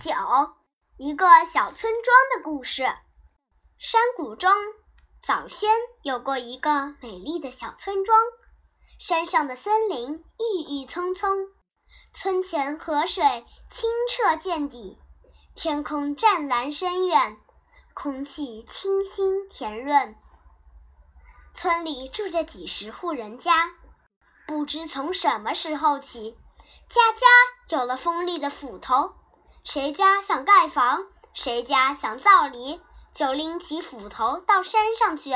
九，一个小村庄的故事。山谷中，早先有过一个美丽的小村庄。山上的森林郁郁葱葱，村前河水清澈见底，天空湛蓝深远，空气清新甜润。村里住着几十户人家，不知从什么时候起，家家有了锋利的斧头。谁家想盖房，谁家想造梨，就拎起斧头到山上去，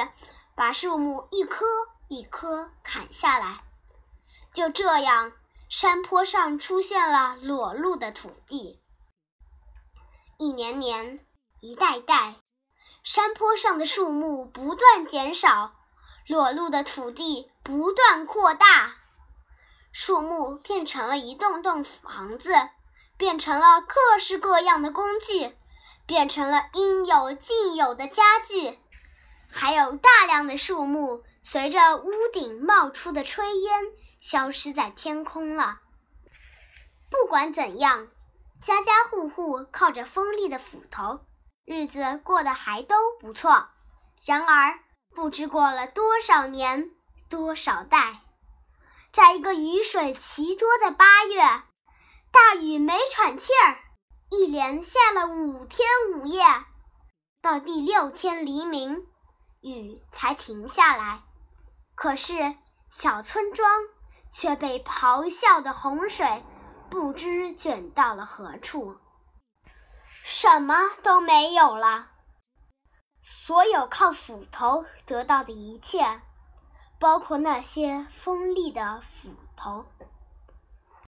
把树木一棵一棵砍下来。就这样，山坡上出现了裸露的土地。一年年，一代代，山坡上的树木不断减少，裸露的土地不断扩大，树木变成了一栋栋房子。变成了各式各样的工具，变成了应有尽有的家具，还有大量的树木随着屋顶冒出的炊烟消失在天空了。不管怎样，家家户户靠着锋利的斧头，日子过得还都不错。然而，不知过了多少年、多少代，在一个雨水奇多的八月。没喘气儿，一连下了五天五夜，到第六天黎明，雨才停下来。可是小村庄却被咆哮的洪水不知卷到了何处，什么都没有了。所有靠斧头得到的一切，包括那些锋利的斧头。